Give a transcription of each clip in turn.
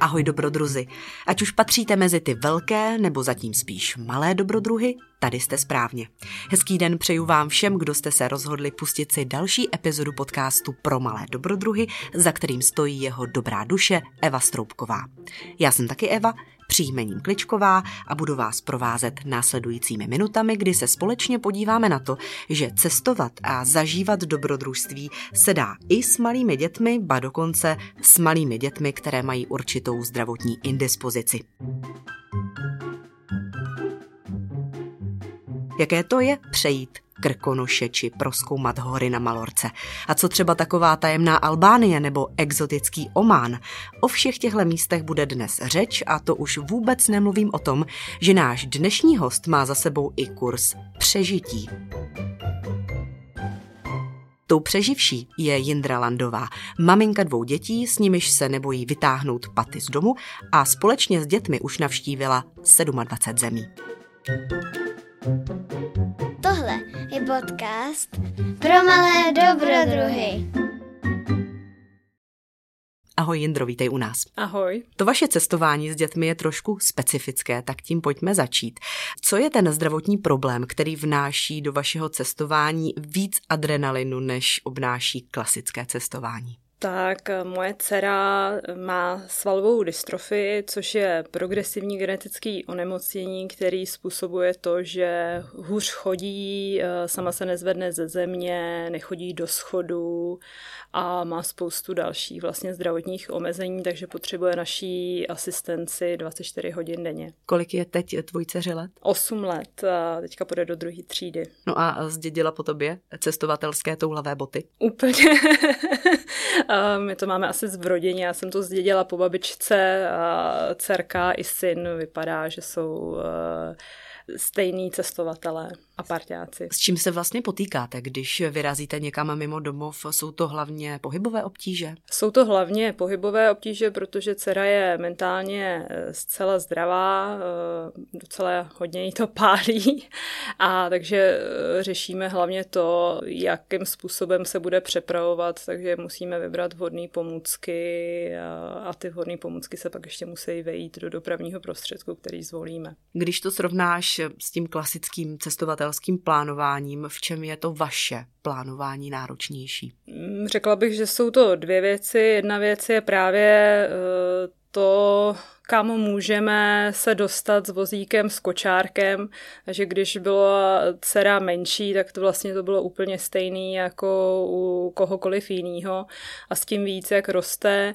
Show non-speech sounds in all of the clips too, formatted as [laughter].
Ahoj dobrodruzi. Ať už patříte mezi ty velké nebo zatím spíš malé dobrodruhy, tady jste správně. Hezký den přeju vám všem, kdo jste se rozhodli pustit si další epizodu podcastu pro malé dobrodruhy, za kterým stojí jeho dobrá duše Eva Stroubková. Já jsem taky Eva, příjmením Kličková a budu vás provázet následujícími minutami, kdy se společně podíváme na to, že cestovat a zažívat dobrodružství se dá i s malými dětmi, ba dokonce s malými dětmi, které mají určitou zdravotní indispozici. Jaké to je přejít Krkonoše či proskoumat hory na Malorce. A co třeba taková tajemná Albánie nebo exotický Omán? O všech těchto místech bude dnes řeč a to už vůbec nemluvím o tom, že náš dnešní host má za sebou i kurz přežití. Tou přeživší je Jindra Landová, maminka dvou dětí, s nimiž se nebojí vytáhnout paty z domu a společně s dětmi už navštívila 27 zemí. Tohle je podcast pro malé dobrodruhy. Ahoj Jindro, vítej u nás. Ahoj. To vaše cestování s dětmi je trošku specifické, tak tím pojďme začít. Co je ten zdravotní problém, který vnáší do vašeho cestování víc adrenalinu, než obnáší klasické cestování? Tak moje dcera má svalovou dystrofii, což je progresivní genetický onemocnění, který způsobuje to, že hůř chodí, eh, sama se nezvedne ze země, nechodí do schodu a má spoustu dalších vlastně zdravotních omezení, takže potřebuje naší asistenci 24 hodin denně. Kolik je teď tvůj dceři let? 8 let teďka půjde do druhé třídy. No a zdědila po tobě cestovatelské toulavé boty? Úplně. [laughs] My to máme asi v rodině, já jsem to zdědila po babičce a dcerka i syn vypadá, že jsou eh, stejný cestovatelé a parťáci. S čím se vlastně potýkáte, když vyrazíte někam mimo domov? Jsou to hlavně pohybové obtíže? Jsou to hlavně pohybové obtíže, protože dcera je mentálně eh, zcela zdravá, eh, docela hodně jí to [laughs] pálí a takže eh, řešíme hlavně to, jakým způsobem se bude přepravovat, takže musíme vybrat vhodné pomůcky a ty vhodné pomůcky se pak ještě musí vejít do dopravního prostředku, který zvolíme. Když to srovnáš s tím klasickým cestovatelem, podnikatelským plánováním, v čem je to vaše plánování náročnější? Mm, řekla bych, že jsou to dvě věci. Jedna věc je právě eh, to, kam můžeme se dostat s vozíkem, s kočárkem. Takže když byla dcera menší, tak to vlastně to bylo úplně stejný jako u kohokoliv jiného. A s tím víc, jak roste,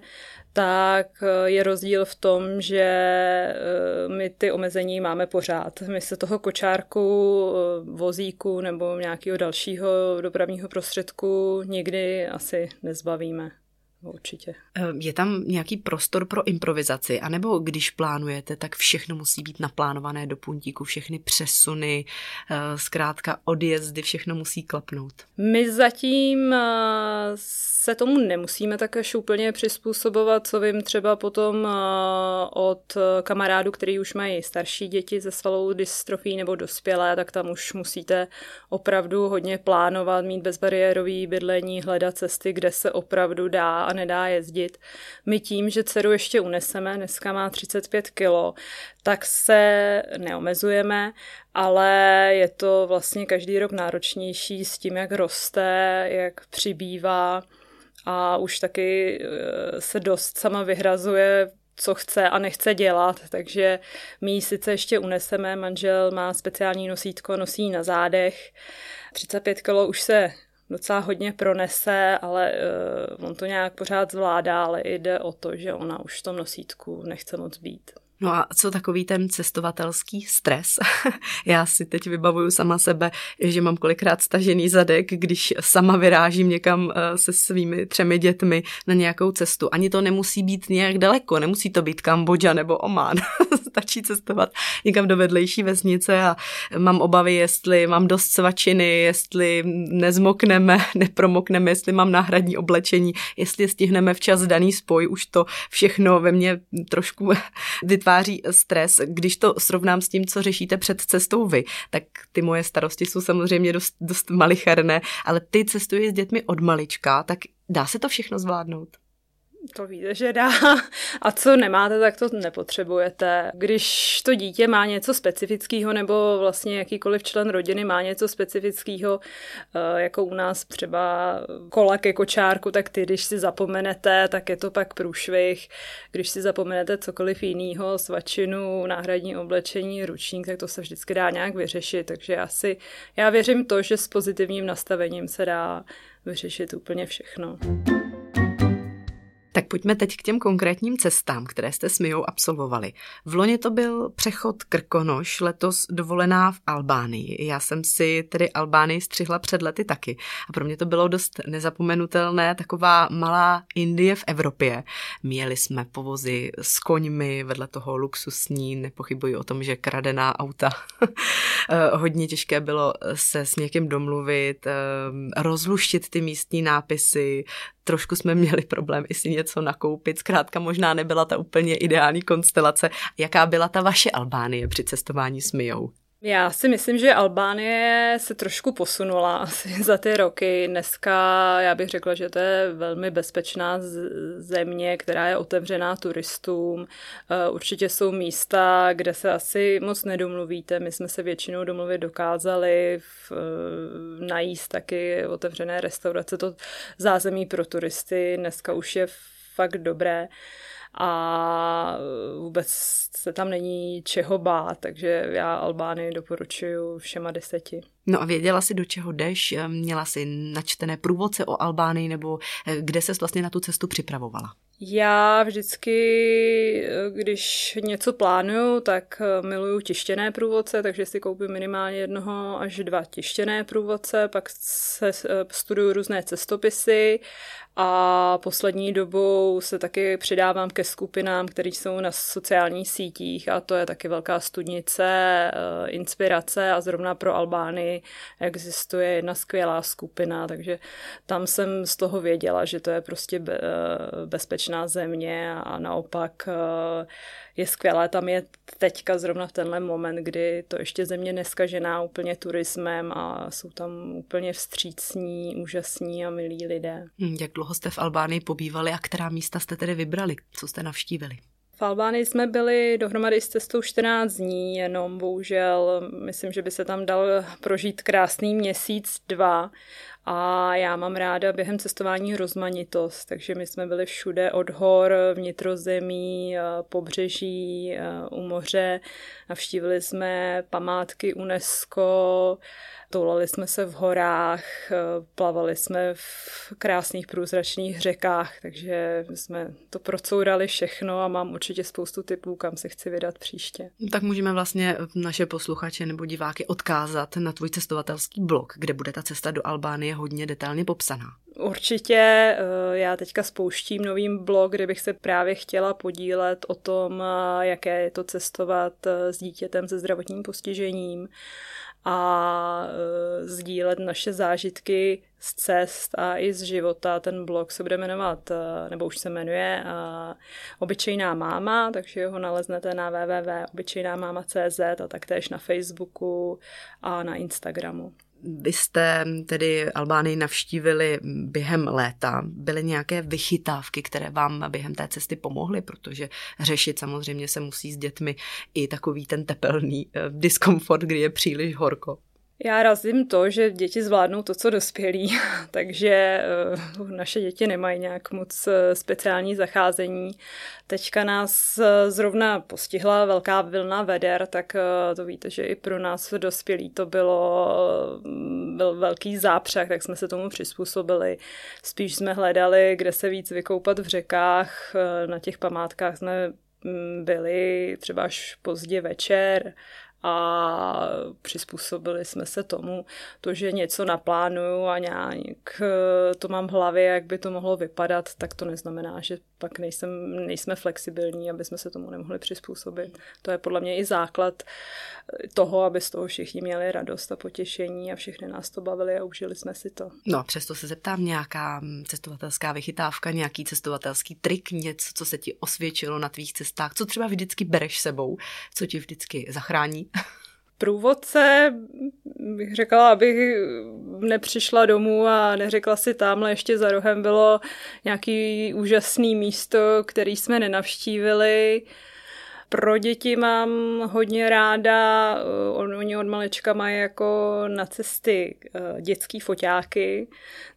tak eh, je rozdíl v tom, že eh, my ty omezení máme pořád. My se toho kočárku, eh, vozíku nebo nějakého dalšího dopravního prostředku nikdy asi nezbavíme. Určitě. Je tam nějaký prostor pro improvizaci, anebo když plánujete, tak všechno musí být naplánované do puntíku, všechny přesuny, zkrátka odjezdy, všechno musí klapnout? My zatím se tomu nemusíme tak až úplně přizpůsobovat, co vím třeba potom od kamarádů, který už mají starší děti ze svalovou dystrofí nebo dospělé, tak tam už musíte opravdu hodně plánovat, mít bezbariérový bydlení, hledat cesty, kde se opravdu dá a nedá jezdit. My tím, že dceru ještě uneseme, dneska má 35 kilo, tak se neomezujeme, ale je to vlastně každý rok náročnější s tím, jak roste, jak přibývá a už taky eh, se dost sama vyhrazuje co chce a nechce dělat, takže my ji sice ještě uneseme, manžel má speciální nosítko, nosí na zádech, 35 kg už se docela hodně pronese, ale uh, on to nějak pořád zvládá, ale jde o to, že ona už v tom nosítku nechce moc být. No a co takový ten cestovatelský stres? [laughs] Já si teď vybavuju sama sebe, že mám kolikrát stažený zadek, když sama vyrážím někam eh, se svými třemi dětmi na nějakou cestu. Ani to nemusí být nějak daleko, nemusí to být Kambodža nebo Oman. [laughs] Stačí cestovat někam do vedlejší vesnice a mám obavy, jestli mám dost svačiny, jestli nezmokneme, [laughs] nepromokneme, jestli mám náhradní oblečení, jestli stihneme včas daný spoj, už to všechno ve mně trošku vytváří vytváří stres. Když to srovnám s tím, co řešíte před cestou vy, tak ty moje starosti jsou samozřejmě dost, dost malicherné, ale ty cestuješ s dětmi od malička, tak dá se to všechno zvládnout? To víte, že dá. A co nemáte, tak to nepotřebujete. Když to dítě má něco specifického, nebo vlastně jakýkoliv člen rodiny má něco specifického, eh, jako u nás třeba kola ke kočárku, tak ty, když si zapomenete, tak je to pak průšvih. Když si zapomenete cokoliv jiného, svačinu, náhradní oblečení, ručník, tak to se vždycky dá nějak vyřešit. Takže asi já věřím to, že s pozitivním nastavením se dá vyřešit úplně všechno. Tak pojďme teď k těm konkrétním cestám, které jste s Mijou absolvovali. V loni to byl přechod Krkonoš, letos dovolená v Albánii. Já jsem si tedy Albánii střihla před lety taky. A pro mě to bylo dost nezapomenutelné, taková malá Indie v Evropě. Měli jsme povozy s koňmi, vedle toho luxusní, nepochybuji o tom, že kradená auta. [laughs] Hodně těžké bylo se s někým domluvit, eh, rozluštit ty místní nápisy, trošku jsme měli problém i si něco nakoupit, zkrátka možná nebyla ta úplně ideální konstelace. Jaká byla ta vaše Albánie při cestování s Mijou? Já si myslím, že Albánie se trošku posunula [laughs] asi za ty roky. Dneska já bych řekla, že to je velmi bezpečná země, která je otevřená turistům. Eh, určitě jsou místa, kde se asi moc nedomluvíte. My jsme se většinou domluvit dokázali v, eh, najíst taky otevřené restaurace. To zázemí pro turisty dneska už je fakt dobré a vůbec se tam není čeho bát, takže já Albánii doporučuji všema deseti. No a věděla si, do čeho jdeš? Měla si načtené průvodce o Albánii nebo eh, kde se vlastně na tu cestu připravovala? Já vždycky, když něco plánuju, tak eh, miluju tištěné průvodce, takže si koupím minimálně jednoho až dva tištěné průvodce, pak se eh, studuju různé cestopisy a poslední dobou se taky přidávám ke skupinám, které jsou na sociálních sítích a to je taky velká studnice, eh, inspirace a zrovna pro Albány existuje jedna skvělá skupina, takže tam jsem z toho věděla, že to je prostě bezpečná země a naopak eh, je skvělé tam je teďka zrovna v tenhle moment, kdy to ještě země neskažená úplně turismem a jsou tam úplně vstřícní, úžasní a milí lidé. Hm, jak dlouho jste v Albánii pobývali a která místa jste tedy vybrali? Co jste navštívili? V Albánii jsme byli dohromady s cestou 14 dní, jenom bohužel myslím, že by se tam dal prožít krásný měsíc, dva. A já mám ráda během cestování rozmanitost, takže my jsme byli všude od hor, vnitrozemí, eh, pobřeží, eh, u moře. Navštívili jsme památky UNESCO, Toulali jsme se v horách, eh, plavali jsme v krásných průzračných řekách, takže jsme to procourali všechno a mám určitě spoustu typů, kam se chci vydat příště. Tak můžeme vlastně naše posluchače nebo diváky odkázat na tvůj cestovatelský blog, kde bude ta cesta do Albánie hodně detailně popsaná. Určitě eh, já teďka spouštím nový blog, kde bych se právě chtěla podílet o tom, eh, jaké je to cestovat s dítětem se zdravotním postižením a sdílet naše zážitky z cest a i z života. Ten blog se bude jmenovat, nebo už se jmenuje Obyčejná máma, takže ho naleznete na www.obyčejnámama.cz a taktéž na Facebooku a na Instagramu. Vy jste tedy Albánii navštívili během léta. Byly nějaké vychytávky, které vám během té cesty pomohly, protože řešit samozřejmě se musí s dětmi i takový ten tepelný eh, diskomfort, kdy je příliš horko. Já razím to, že děti zvládnou to, co dospělí, [laughs] takže eh, naše děti nemají nějak moc eh, speciální zacházení. Teďka nás eh, zrovna postihla velká vlna veder, tak to víte, že i pro nás dospělí to bylo byl velký zápřah, tak jsme se tomu přizpůsobili. Spíš jsme hledali, kde se víc vykoupat v řekách, na těch památkách jsme mm, byli třeba až pozdě večer a přizpůsobili jsme se tomu, to, že něco naplánuju a nějak eh, to mám v hlavě, jak by to mohlo vypadat, tak to neznamená, že pak nejsem, nejsme flexibilní, aby jsme se tomu nemohli přizpůsobit. To je podle mě i základ toho, aby z toho všichni měli radost a potěšení a všechny nás to bavili a užili jsme si to. No, přesto se zeptám, nějaká cestovatelská vychytávka, nějaký cestovatelský trik, něco, co se ti osvědčilo na tvých cestách, co třeba vždycky bereš sebou, co ti vždycky zachrání? [laughs] průvodce bych řekla, abych nepřišla domů a neřekla si tamhle ještě za rohem bylo nějaký úžasný místo, který jsme nenavštívili. Pro děti mám hodně ráda, oni od malečka mají jako na cesty eh, dětský foťáky,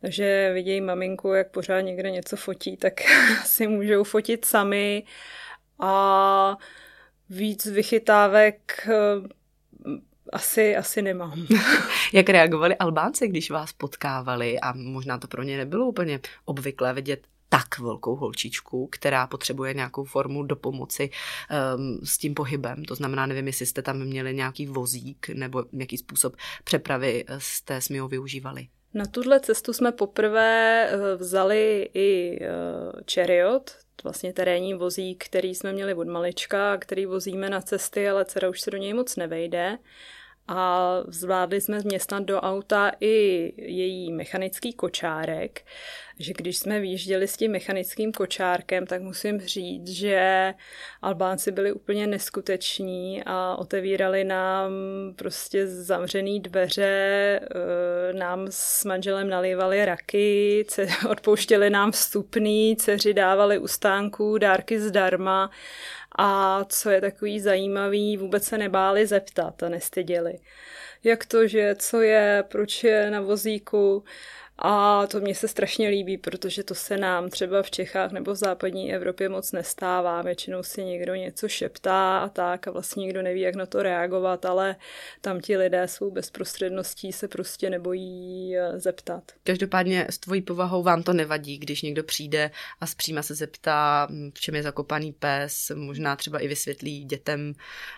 takže vidějí maminku, jak pořád někde něco fotí, tak [laughs] si můžou fotit sami a víc vychytávek eh, asi, asi nemám. [laughs] Jak reagovali Albánci, když vás potkávali a možná to pro ně nebylo úplně obvyklé vidět tak velkou holčičku, která potřebuje nějakou formu do pomoci um, s tím pohybem. To znamená, nevím, jestli jste tam měli nějaký vozík nebo jaký způsob přepravy jste s Miou využívali. Na tuhle cestu jsme poprvé eh, vzali i eh, chariot, vlastně terénní vozík, který jsme měli od malička, který vozíme na cesty, ale dcera už se do něj moc nevejde a zvládli jsme změstnat do auta i její mechanický kočárek, že když jsme výjížděli s tím mechanickým kočárkem, tak musím říct, že Albánci byli úplně neskuteční a otevírali nám prostě zamřený dveře, eh, nám s manželem nalívali raky, [laughs] odpouštěli nám vstupný, dceři dávali ustánku, dárky zdarma a co je takový zajímavý, vůbec se nebáli zeptat a nestyděli. Jak to, že co je, proč je na vozíku, a to mě se strašně líbí, protože to se nám třeba v Čechách nebo v západní Evropě moc nestává. Většinou si někdo něco šeptá a tak a vlastně nikdo neví, jak na to reagovat, ale tam ti lidé svou bezprostředností se prostě nebojí eh, zeptat. Každopádně s tvojí povahou vám to nevadí, když někdo přijde a zpříma se zeptá, hm, v čem je zakopaný pes, možná třeba i vysvětlí dětem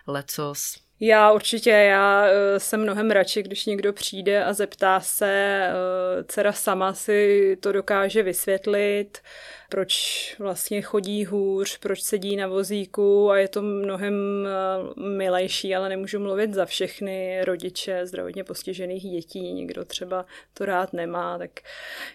lecos. Já určitě, já eh, jsem mnohem radši, když někdo přijde a zeptá se, eh, dcera sama si to dokáže vysvětlit, proč vlastně chodí hůř, proč sedí na vozíku a je to mnohem eh, milejší, ale nemůžu mluvit za všechny rodiče zdravotně postižených dětí. Někdo třeba to rád nemá, tak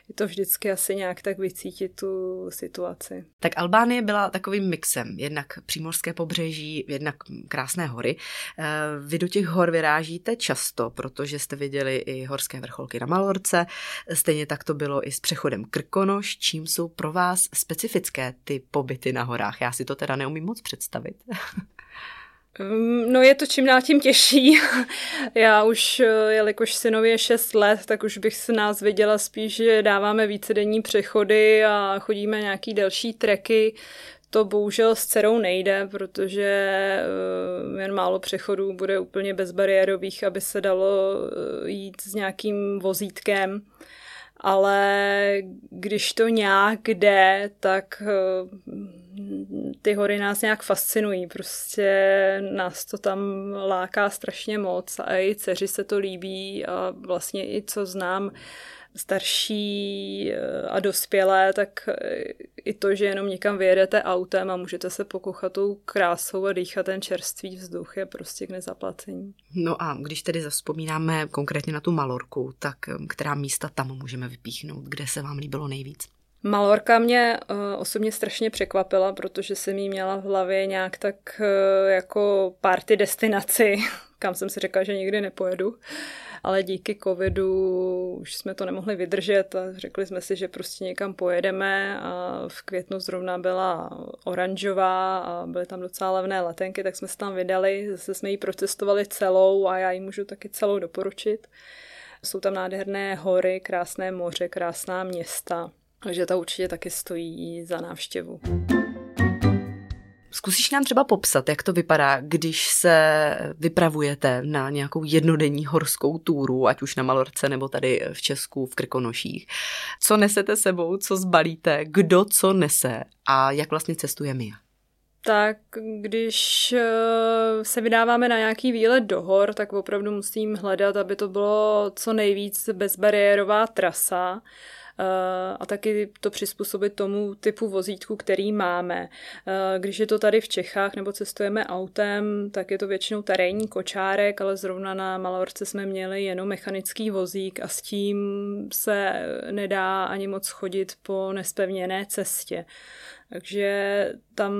je to vždycky asi nějak tak vycítit tu situaci. Tak Albánie byla takovým mixem, jednak přímořské pobřeží, jednak krásné hory. Eh, vy do těch hor vyrážíte často, protože jste viděli i horské vrcholky na Malorce, stejně tak to bylo i s přechodem Krkonoš, čím jsou pro vás vás specifické ty pobyty na horách? Já si to teda neumím moc představit. [laughs] Mm, no je to čím dál tím těžší. [laughs] Já už, eh, jelikož synovi je 6 let, tak už bych se nás viděla spíš, že dáváme vícedenní přechody a chodíme nějaký delší treky. To bohužel s dcerou nejde, protože eh, jen málo přechodů bude úplně bezbariérových, aby se dalo eh, jít s nějakým vozítkem ale když to nějak jde, tak eh, ty hory nás nějak fascinují, prostě nás to tam láká strašně moc a i dceři se to líbí a vlastně i co znám starší eh, a dospělé, tak eh, i to, že jenom někam vyjedete autem a můžete se pokuchat tou krásou a dýchat ten čerstvý vzduch je prostě k nezaplacení. No a když tedy vzpomínáme konkrétně na tu Malorku, tak eh, která místa tam můžeme vypíchnout, kde se vám líbilo nejvíc? Malorka mě osobně strašně překvapila, protože jsem jí měla v hlavě nějak tak jako party destinaci, [laughs] kam jsem si řekla, že nikdy nepojedu ale díky covidu už jsme to nemohli vydržet a řekli jsme si, že prostě někam pojedeme a v květnu zrovna byla oranžová a byly tam docela levné letenky, tak jsme se tam vydali, zase jsme ji procestovali celou a já ji můžu taky celou doporučit. Jsou tam nádherné hory, krásné moře, krásná města, takže to určitě taky stojí za návštěvu. Zkusíš nám třeba popsat, jak to vypadá, když se vypravujete na nějakou jednodenní horskou túru, ať už na Malorce nebo tady v Česku v Krkonoších. Co nesete sebou, co zbalíte, kdo co nese a jak vlastně cestuje Mia? Tak když eh, se vydáváme na nějaký výlet do hor, tak opravdu musím hledat, aby to bylo co nejvíc bezbariérová trasa a taky to přizpůsobit tomu typu vozítku, který máme. Když je to tady v Čechách nebo cestujeme autem, tak je to většinou terénní kočárek, ale zrovna na Malorce jsme měli jenom mechanický vozík a s tím se nedá ani moc chodit po nespevněné cestě. Takže tam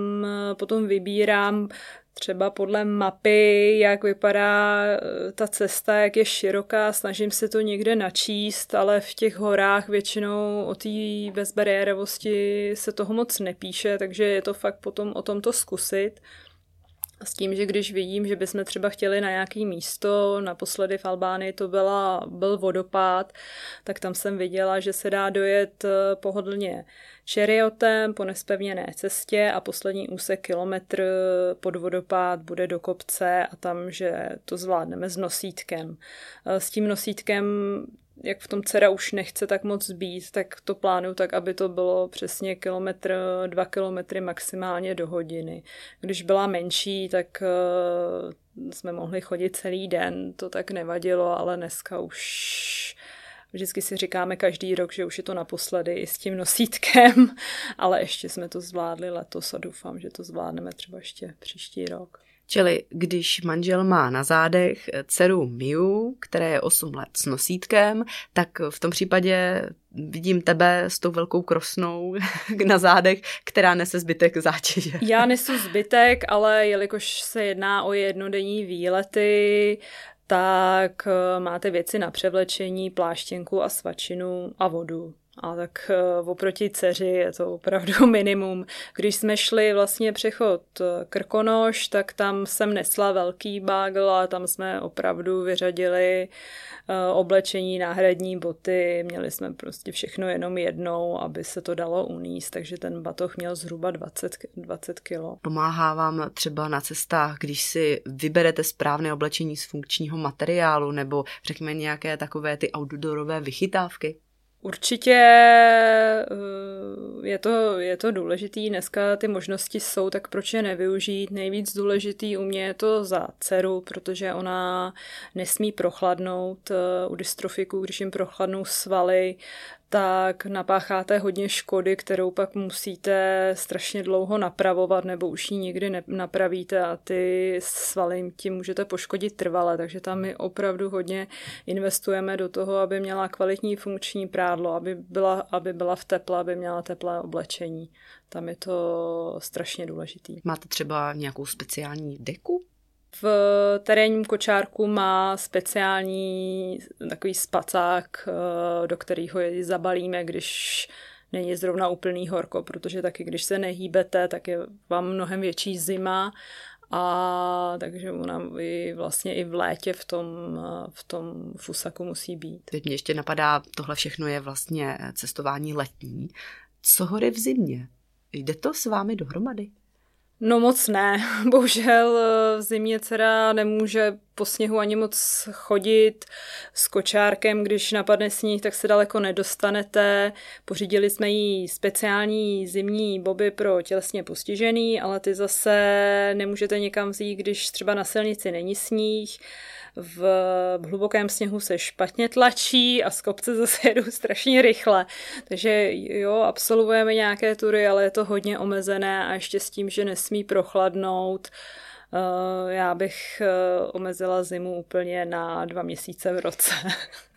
potom vybírám třeba podle mapy, jak vypadá eh, ta cesta, jak je široká, snažím se to někde načíst, ale v těch horách většinou o té bezbariérovosti se toho moc nepíše, takže je to fakt potom o tom to zkusit. S tím, že když vidím, že bychom třeba chtěli na nějaký místo, naposledy v Albánii to byla, byl vodopád, tak tam jsem viděla, že se dá dojet eh, pohodlně šeriotem po nespevněné cestě a poslední úsek kilometr pod vodopád bude do kopce a tam, že to zvládneme s nosítkem. Eh, s tím nosítkem jak v tom dcera už nechce tak moc být, tak to plánuju tak, aby to bylo přesně kilometr, dva kilometry maximálně do hodiny. Když byla menší, tak uh, jsme mohli chodit celý den, to tak nevadilo, ale dneska už Vždycky si říkáme každý rok, že už je to naposledy i s tím nosítkem, [laughs] ale ještě jsme to zvládli letos a doufám, že to zvládneme třeba ještě příští rok. Čili když manžel má na zádech dceru Miu, která je 8 let s nosítkem, tak v tom případě vidím tebe s tou velkou krosnou [laughs] na zádech, která nese zbytek zátěže. Já nesu zbytek, ale jelikož se jedná o jednodenní výlety, tak eh, máte věci na převlečení, pláštěnku a svačinu a vodu. A tak uh, oproti dceři je to opravdu [laughs] minimum. Když jsme šli vlastně přechod eh, Krkonoš, tak tam jsem nesla velký bagl a tam jsme opravdu vyřadili uh, oblečení, náhradní boty. Měli jsme prostě všechno jenom jednou, aby se to dalo uníst, takže ten batoh měl zhruba 20, 20 kilo. Pomáhá vám třeba na cestách, když si vyberete správné oblečení z funkčního materiálu nebo řekněme nějaké takové ty outdoorové vychytávky? Určitě eh, je to, je to důležitý, dneska ty možnosti jsou, tak proč je nevyužít? Nejvíc důležitý u mě je to za dceru, protože ona nesmí prochladnout eh, u dystrofiků, když jim prochladnou svaly, tak napácháte hodně škody, kterou pak musíte strašně dlouho napravovat, nebo už ji nikdy napravíte a ty svaly tím můžete poškodit trvale, takže tam my opravdu hodně investujeme do toho, aby měla kvalitní funkční prádlo, aby byla, aby byla v teple, aby měla teplé oblečení. Tam je to strašně důležitý. Máte třeba nějakou speciální deku? V terénním kočárku má speciální takový spacák, eh, do kterého je zabalíme, když není zrovna úplný horko, protože taky když se nehýbete, tak je vám mnohem větší zima a takže ona i vlastně i v létě v tom, eh, v tom fusaku musí být. Teď mě ještě napadá, tohle všechno je vlastně cestování letní. Co hory v zimě? Jde to s vámi dohromady? No moc ne. [laughs] Bohužel eh, v zimě dcera nemůže po sněhu ani moc chodit s kočárkem, když napadne sníh, tak se daleko nedostanete. Pořídili jsme jí speciální zimní boby pro tělesně postižený, ale ty zase nemůžete někam vzít, když třeba na silnici není sníh v hlubokém sněhu se špatně tlačí a z kopce zase [laughs] jedou strašně rychle. Takže jo, absolvujeme nějaké tury, ale je to hodně omezené a ještě s tím, že nesmí prochladnout. Eh, já bych eh, omezila zimu úplně na dva měsíce v roce.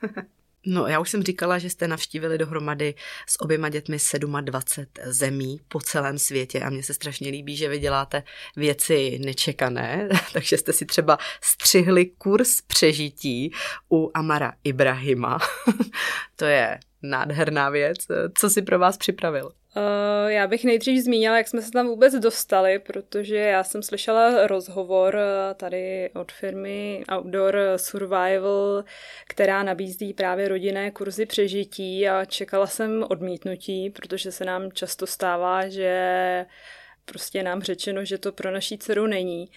[laughs] No, já už jsem říkala, že jste navštívili dohromady s oběma dětmi 27 zemí po celém světě a mně se strašně líbí, že vy děláte věci nečekané, [laughs] takže jste si třeba střihli kurz přežití u Amara Ibrahima. [laughs] to je nádherná věc. Co si pro vás připravil? Uh, já bych nejdřív zmínila, jak jsme se tam vůbec dostali, protože já jsem slyšela rozhovor eh, tady od firmy Outdoor Survival, která nabízí právě rodinné kurzy přežití a čekala jsem odmítnutí, protože se nám často stává, že prostě nám řečeno, že to pro naší dceru není.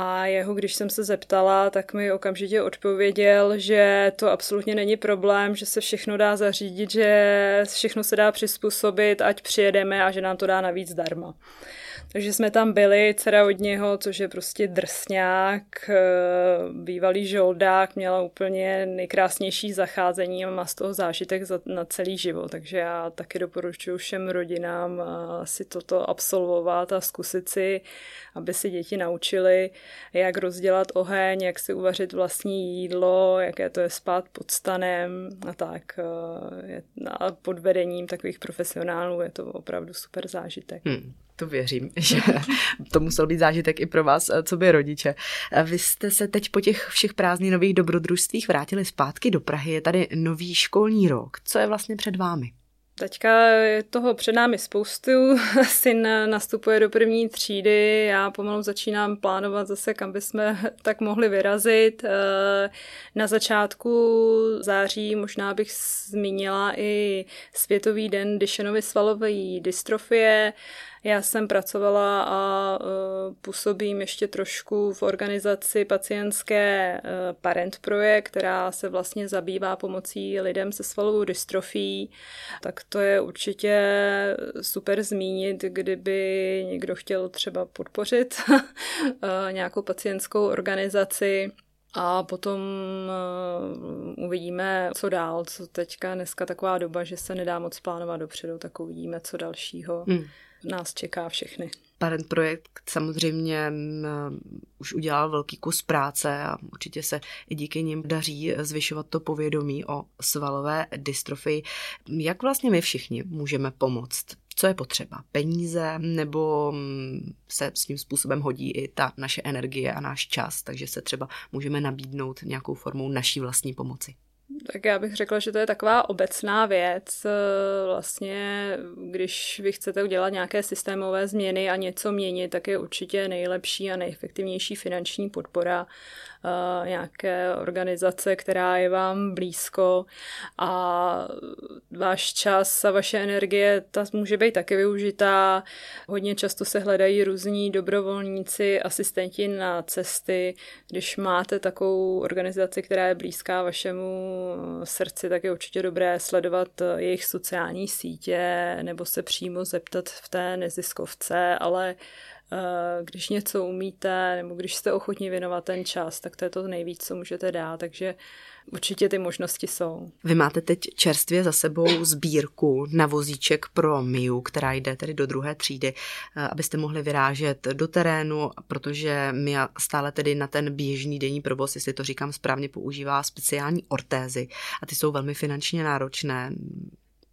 A jeho, když jsem se zeptala, tak mi okamžitě odpověděl, že to absolutně není problém, že se všechno dá zařídit, že všechno se dá přizpůsobit, ať přijedeme a že nám to dá navíc zdarma. Takže jsme tam byli, dcera od něho, což je prostě drsňák, eh, bývalý žoldák, měla úplně nejkrásnější zacházení a má z toho zážitek za, na celý život. Takže já taky doporučuji všem rodinám eh, si toto absolvovat a zkusit si, aby si děti naučili, jak rozdělat oheň, jak si uvařit vlastní jídlo, jaké to je spát pod stanem a tak. Eh, a pod vedením takových profesionálů je to opravdu super zážitek. Hmm to věřím, [laughs] že to musel být zážitek i pro vás, eh, co by rodiče. Eh, vy jste se teď po těch všech prázdninových dobrodružstvích vrátili zpátky do Prahy. Je tady nový školní rok. Co je vlastně před vámi? Teďka je toho před námi spoustu. [laughs] Syn nastupuje do první třídy, já pomalu začínám plánovat zase, kam bychom [laughs] tak mohli vyrazit. Eh, na začátku září možná bych zmínila i Světový den Dyšenovy svalové dystrofie. Já jsem pracovala a uh, působím ještě trošku v organizaci pacientské uh, Parent Projekt, která se vlastně zabývá pomocí lidem se svalovou dystrofí. Tak to je určitě super zmínit, kdyby někdo chtěl třeba podpořit uh, [laughs] nějakou pacientskou organizaci. A potom uvidíme, co dál, co teďka dneska taková doba, že se nedá moc plánovat dopředu, tak uvidíme, co dalšího. Hmm nás čeká všechny. Parent Projekt samozřejmě už udělal velký kus práce a určitě se i díky nim daří zvyšovat to povědomí o svalové dystrofii. Jak vlastně my všichni můžeme pomoct? Co je potřeba? Peníze nebo se s tím způsobem hodí i ta naše energie a náš čas, takže se třeba můžeme nabídnout nějakou formou naší vlastní pomoci? Tak já bych řekla, že to je taková obecná věc. Vlastně, když vy chcete udělat nějaké systémové změny a něco měnit, tak je určitě nejlepší a nejefektivnější finanční podpora nějaké organizace, která je vám blízko a váš čas a vaše energie, ta může být taky využitá. Hodně často se hledají různí dobrovolníci, asistenti na cesty. Když máte takovou organizaci, která je blízká vašemu srdci, tak je určitě dobré sledovat jejich sociální sítě nebo se přímo zeptat v té neziskovce, ale Eh, když něco umíte, nebo když jste ochotni věnovat ten čas, tak to je to nejvíc, co můžete dát, takže určitě ty možnosti jsou. Vy máte teď čerstvě za sebou sbírku na vozíček pro MIU, která jde tedy do druhé třídy, eh, abyste mohli vyrážet do terénu, protože MIA stále tedy na ten běžný denní provoz, jestli to říkám správně, používá speciální ortézy a ty jsou velmi finančně náročné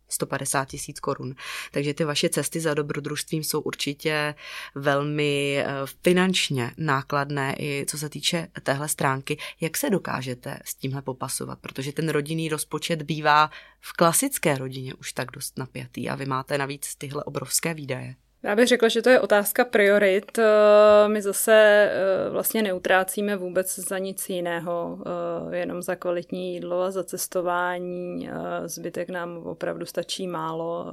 150 tisíc korun. Takže ty vaše cesty za dobrodružstvím jsou určitě velmi eh, finančně nákladné i co se týče téhle stránky. Jak se dokážete s tímhle popasovat? Protože ten rodinný rozpočet bývá v klasické rodině už tak dost napjatý a vy máte navíc tyhle obrovské výdaje. Já bych řekla, že to je otázka priorit. Eh, my zase eh, vlastně neutrácíme vůbec za nic jiného, eh, jenom za kvalitní jídlo a za cestování. Zbytek nám opravdu stačí málo,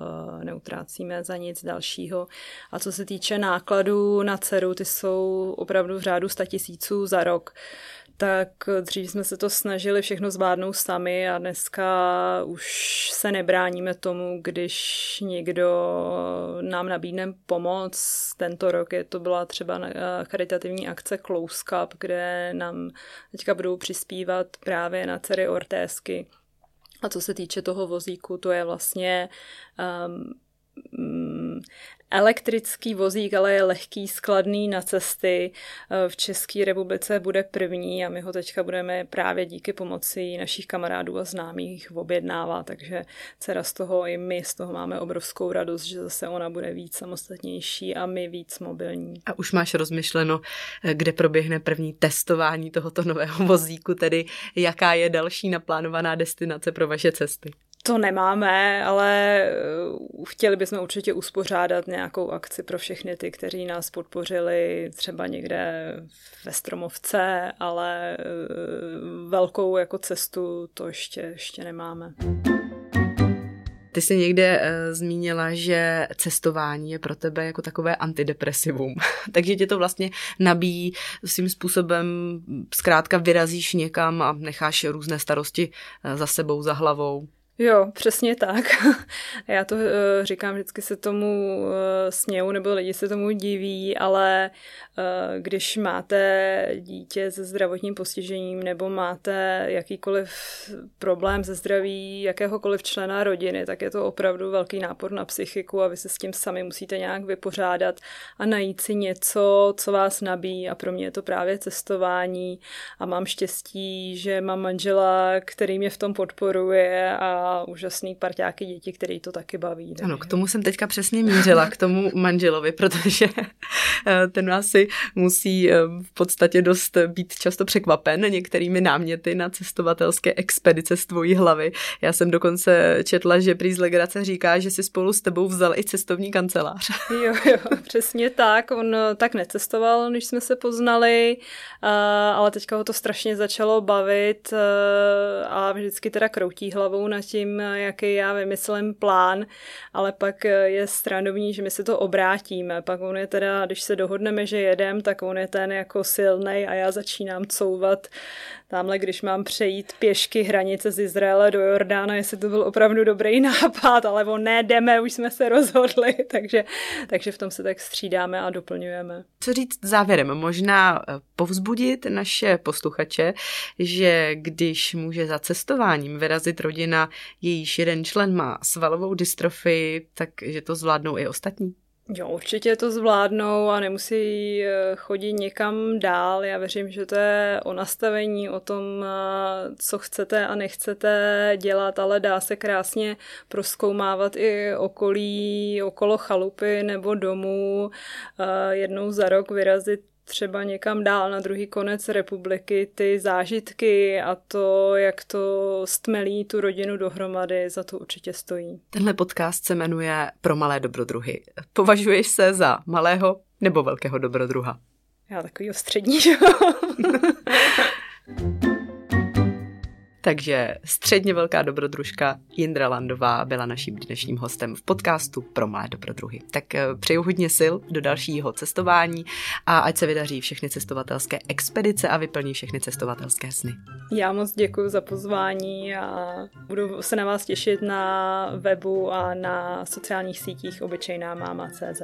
neutrácíme za nic dalšího. A co se týče nákladů na dceru, ty jsou opravdu v řádu 100 tisíců za rok tak dřív jsme se to snažili všechno zvládnout sami a dneska už se nebráníme tomu, když někdo nám nabídne pomoc. Tento rok je to byla třeba charitativní akce Close Cup, kde nám teďka budou přispívat právě na dcery ortésky. A co se týče toho vozíku, to je vlastně um, elektrický vozík, ale je lehký, skladný na cesty. Eh, v České republice bude první a my ho teďka budeme právě díky pomoci našich kamarádů a známých objednávat, takže dcera z toho i my z toho máme obrovskou radost, že zase ona bude víc samostatnější a my víc mobilní. A už máš rozmyšleno, eh, kde proběhne první testování tohoto nového vozíku, tedy jaká je další naplánovaná destinace pro vaše cesty? To nemáme, ale eh, chtěli bychom určitě uspořádat nějakou akci pro všechny ty, kteří nás podpořili třeba někde ve Stromovce, ale eh, velkou jako cestu to ještě, ještě nemáme. Ty jsi někde uh, zmínila, že cestování je pro tebe jako takové antidepresivum. [laughs] Takže tě to vlastně nabíjí svým způsobem, zkrátka vyrazíš někam a necháš různé starosti za sebou, za hlavou. Jo, přesně tak. [laughs] Já to uh, říkám, vždycky se tomu uh, směju, nebo lidi se tomu diví, ale uh, když máte dítě se zdravotním postižením nebo máte jakýkoliv problém ze zdraví jakéhokoliv člena rodiny, tak je to opravdu velký nápor na psychiku a vy se s tím sami musíte nějak vypořádat a najít si něco, co vás nabíjí a pro mě je to právě cestování a mám štěstí, že mám manžela, který mě v tom podporuje a úžasný parťáky děti, který to taky baví. Takže... Ano, k tomu jsem teďka přesně mířila, k tomu [laughs] manželovi, protože eh, ten asi musí eh, v podstatě dost být často překvapen některými náměty na cestovatelské expedice z tvojí hlavy. Já jsem dokonce četla, že prý z legrace říká, že si spolu s tebou vzal i cestovní kancelář. [laughs] Jo, jo, přesně tak. On eh, tak necestoval, než jsme se poznali, ale teďka ho to strašně začalo bavit a vždycky teda kroutí hlavou nad tím, jaký já vymyslím plán, ale pak je stranovní, že my se to obrátíme. Pak on je teda, když se dohodneme, že jedem, tak on je ten jako silnej a já začínám couvat tamhle, když mám přejít pěšky hranice z Izraele do Jordána, jestli to byl opravdu dobrý [laughs] nápad, ale on ne, jdeme, už jsme se rozhodli, [laughs] takže, takže v tom se tak střídáme a doplňujeme. Co říct závěrem? Možná eh, povzbudit naše posluchače, že když může za cestováním vyrazit rodina, jejíž jeden člen má svalovou dystrofii, tak že to zvládnou i ostatní? Jo, určitě to zvládnou a nemusí eh, chodit někam dál. Já věřím, že to je o nastavení, o tom, eh, co chcete a nechcete dělat, ale dá se krásně proskoumávat i okolí, okolo chalupy nebo domů. Eh, jednou za rok vyrazit třeba někam dál na druhý konec republiky ty zážitky a to, jak to stmelí tu rodinu dohromady, za to určitě stojí. Tenhle podcast se jmenuje Pro malé dobrodruhy. Považuješ se za malého nebo velkého dobrodruha? Já takový střední, [laughs] Takže středně velká dobrodružka Jindra Landová byla naším dnešním hostem v podcastu pro malé dobrodruhy. Tak eh, přeju hodně sil do dalšího cestování a ať se vydaří všechny cestovatelské expedice a vyplní všechny cestovatelské sny. Já moc děkuji za pozvání a budu se na vás těšit na webu a na sociálních sítích obyčejná máma.cz.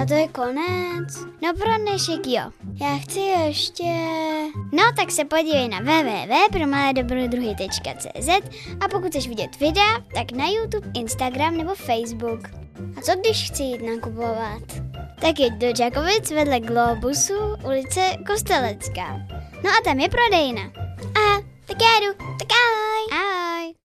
A to je konec? No pro dnešek jo. Já chci ještě... No tak se podívej na www pro malé dobrodruhy.cz a pokud chceš vidět videa, tak na YouTube, Instagram nebo Facebook. A co když chci jít nakupovat? Tak jeď do Čakovic vedle Globusu, ulice Kostelecká. No a tam je prodejna. A tak já jdu, tak ahoj. ahoj.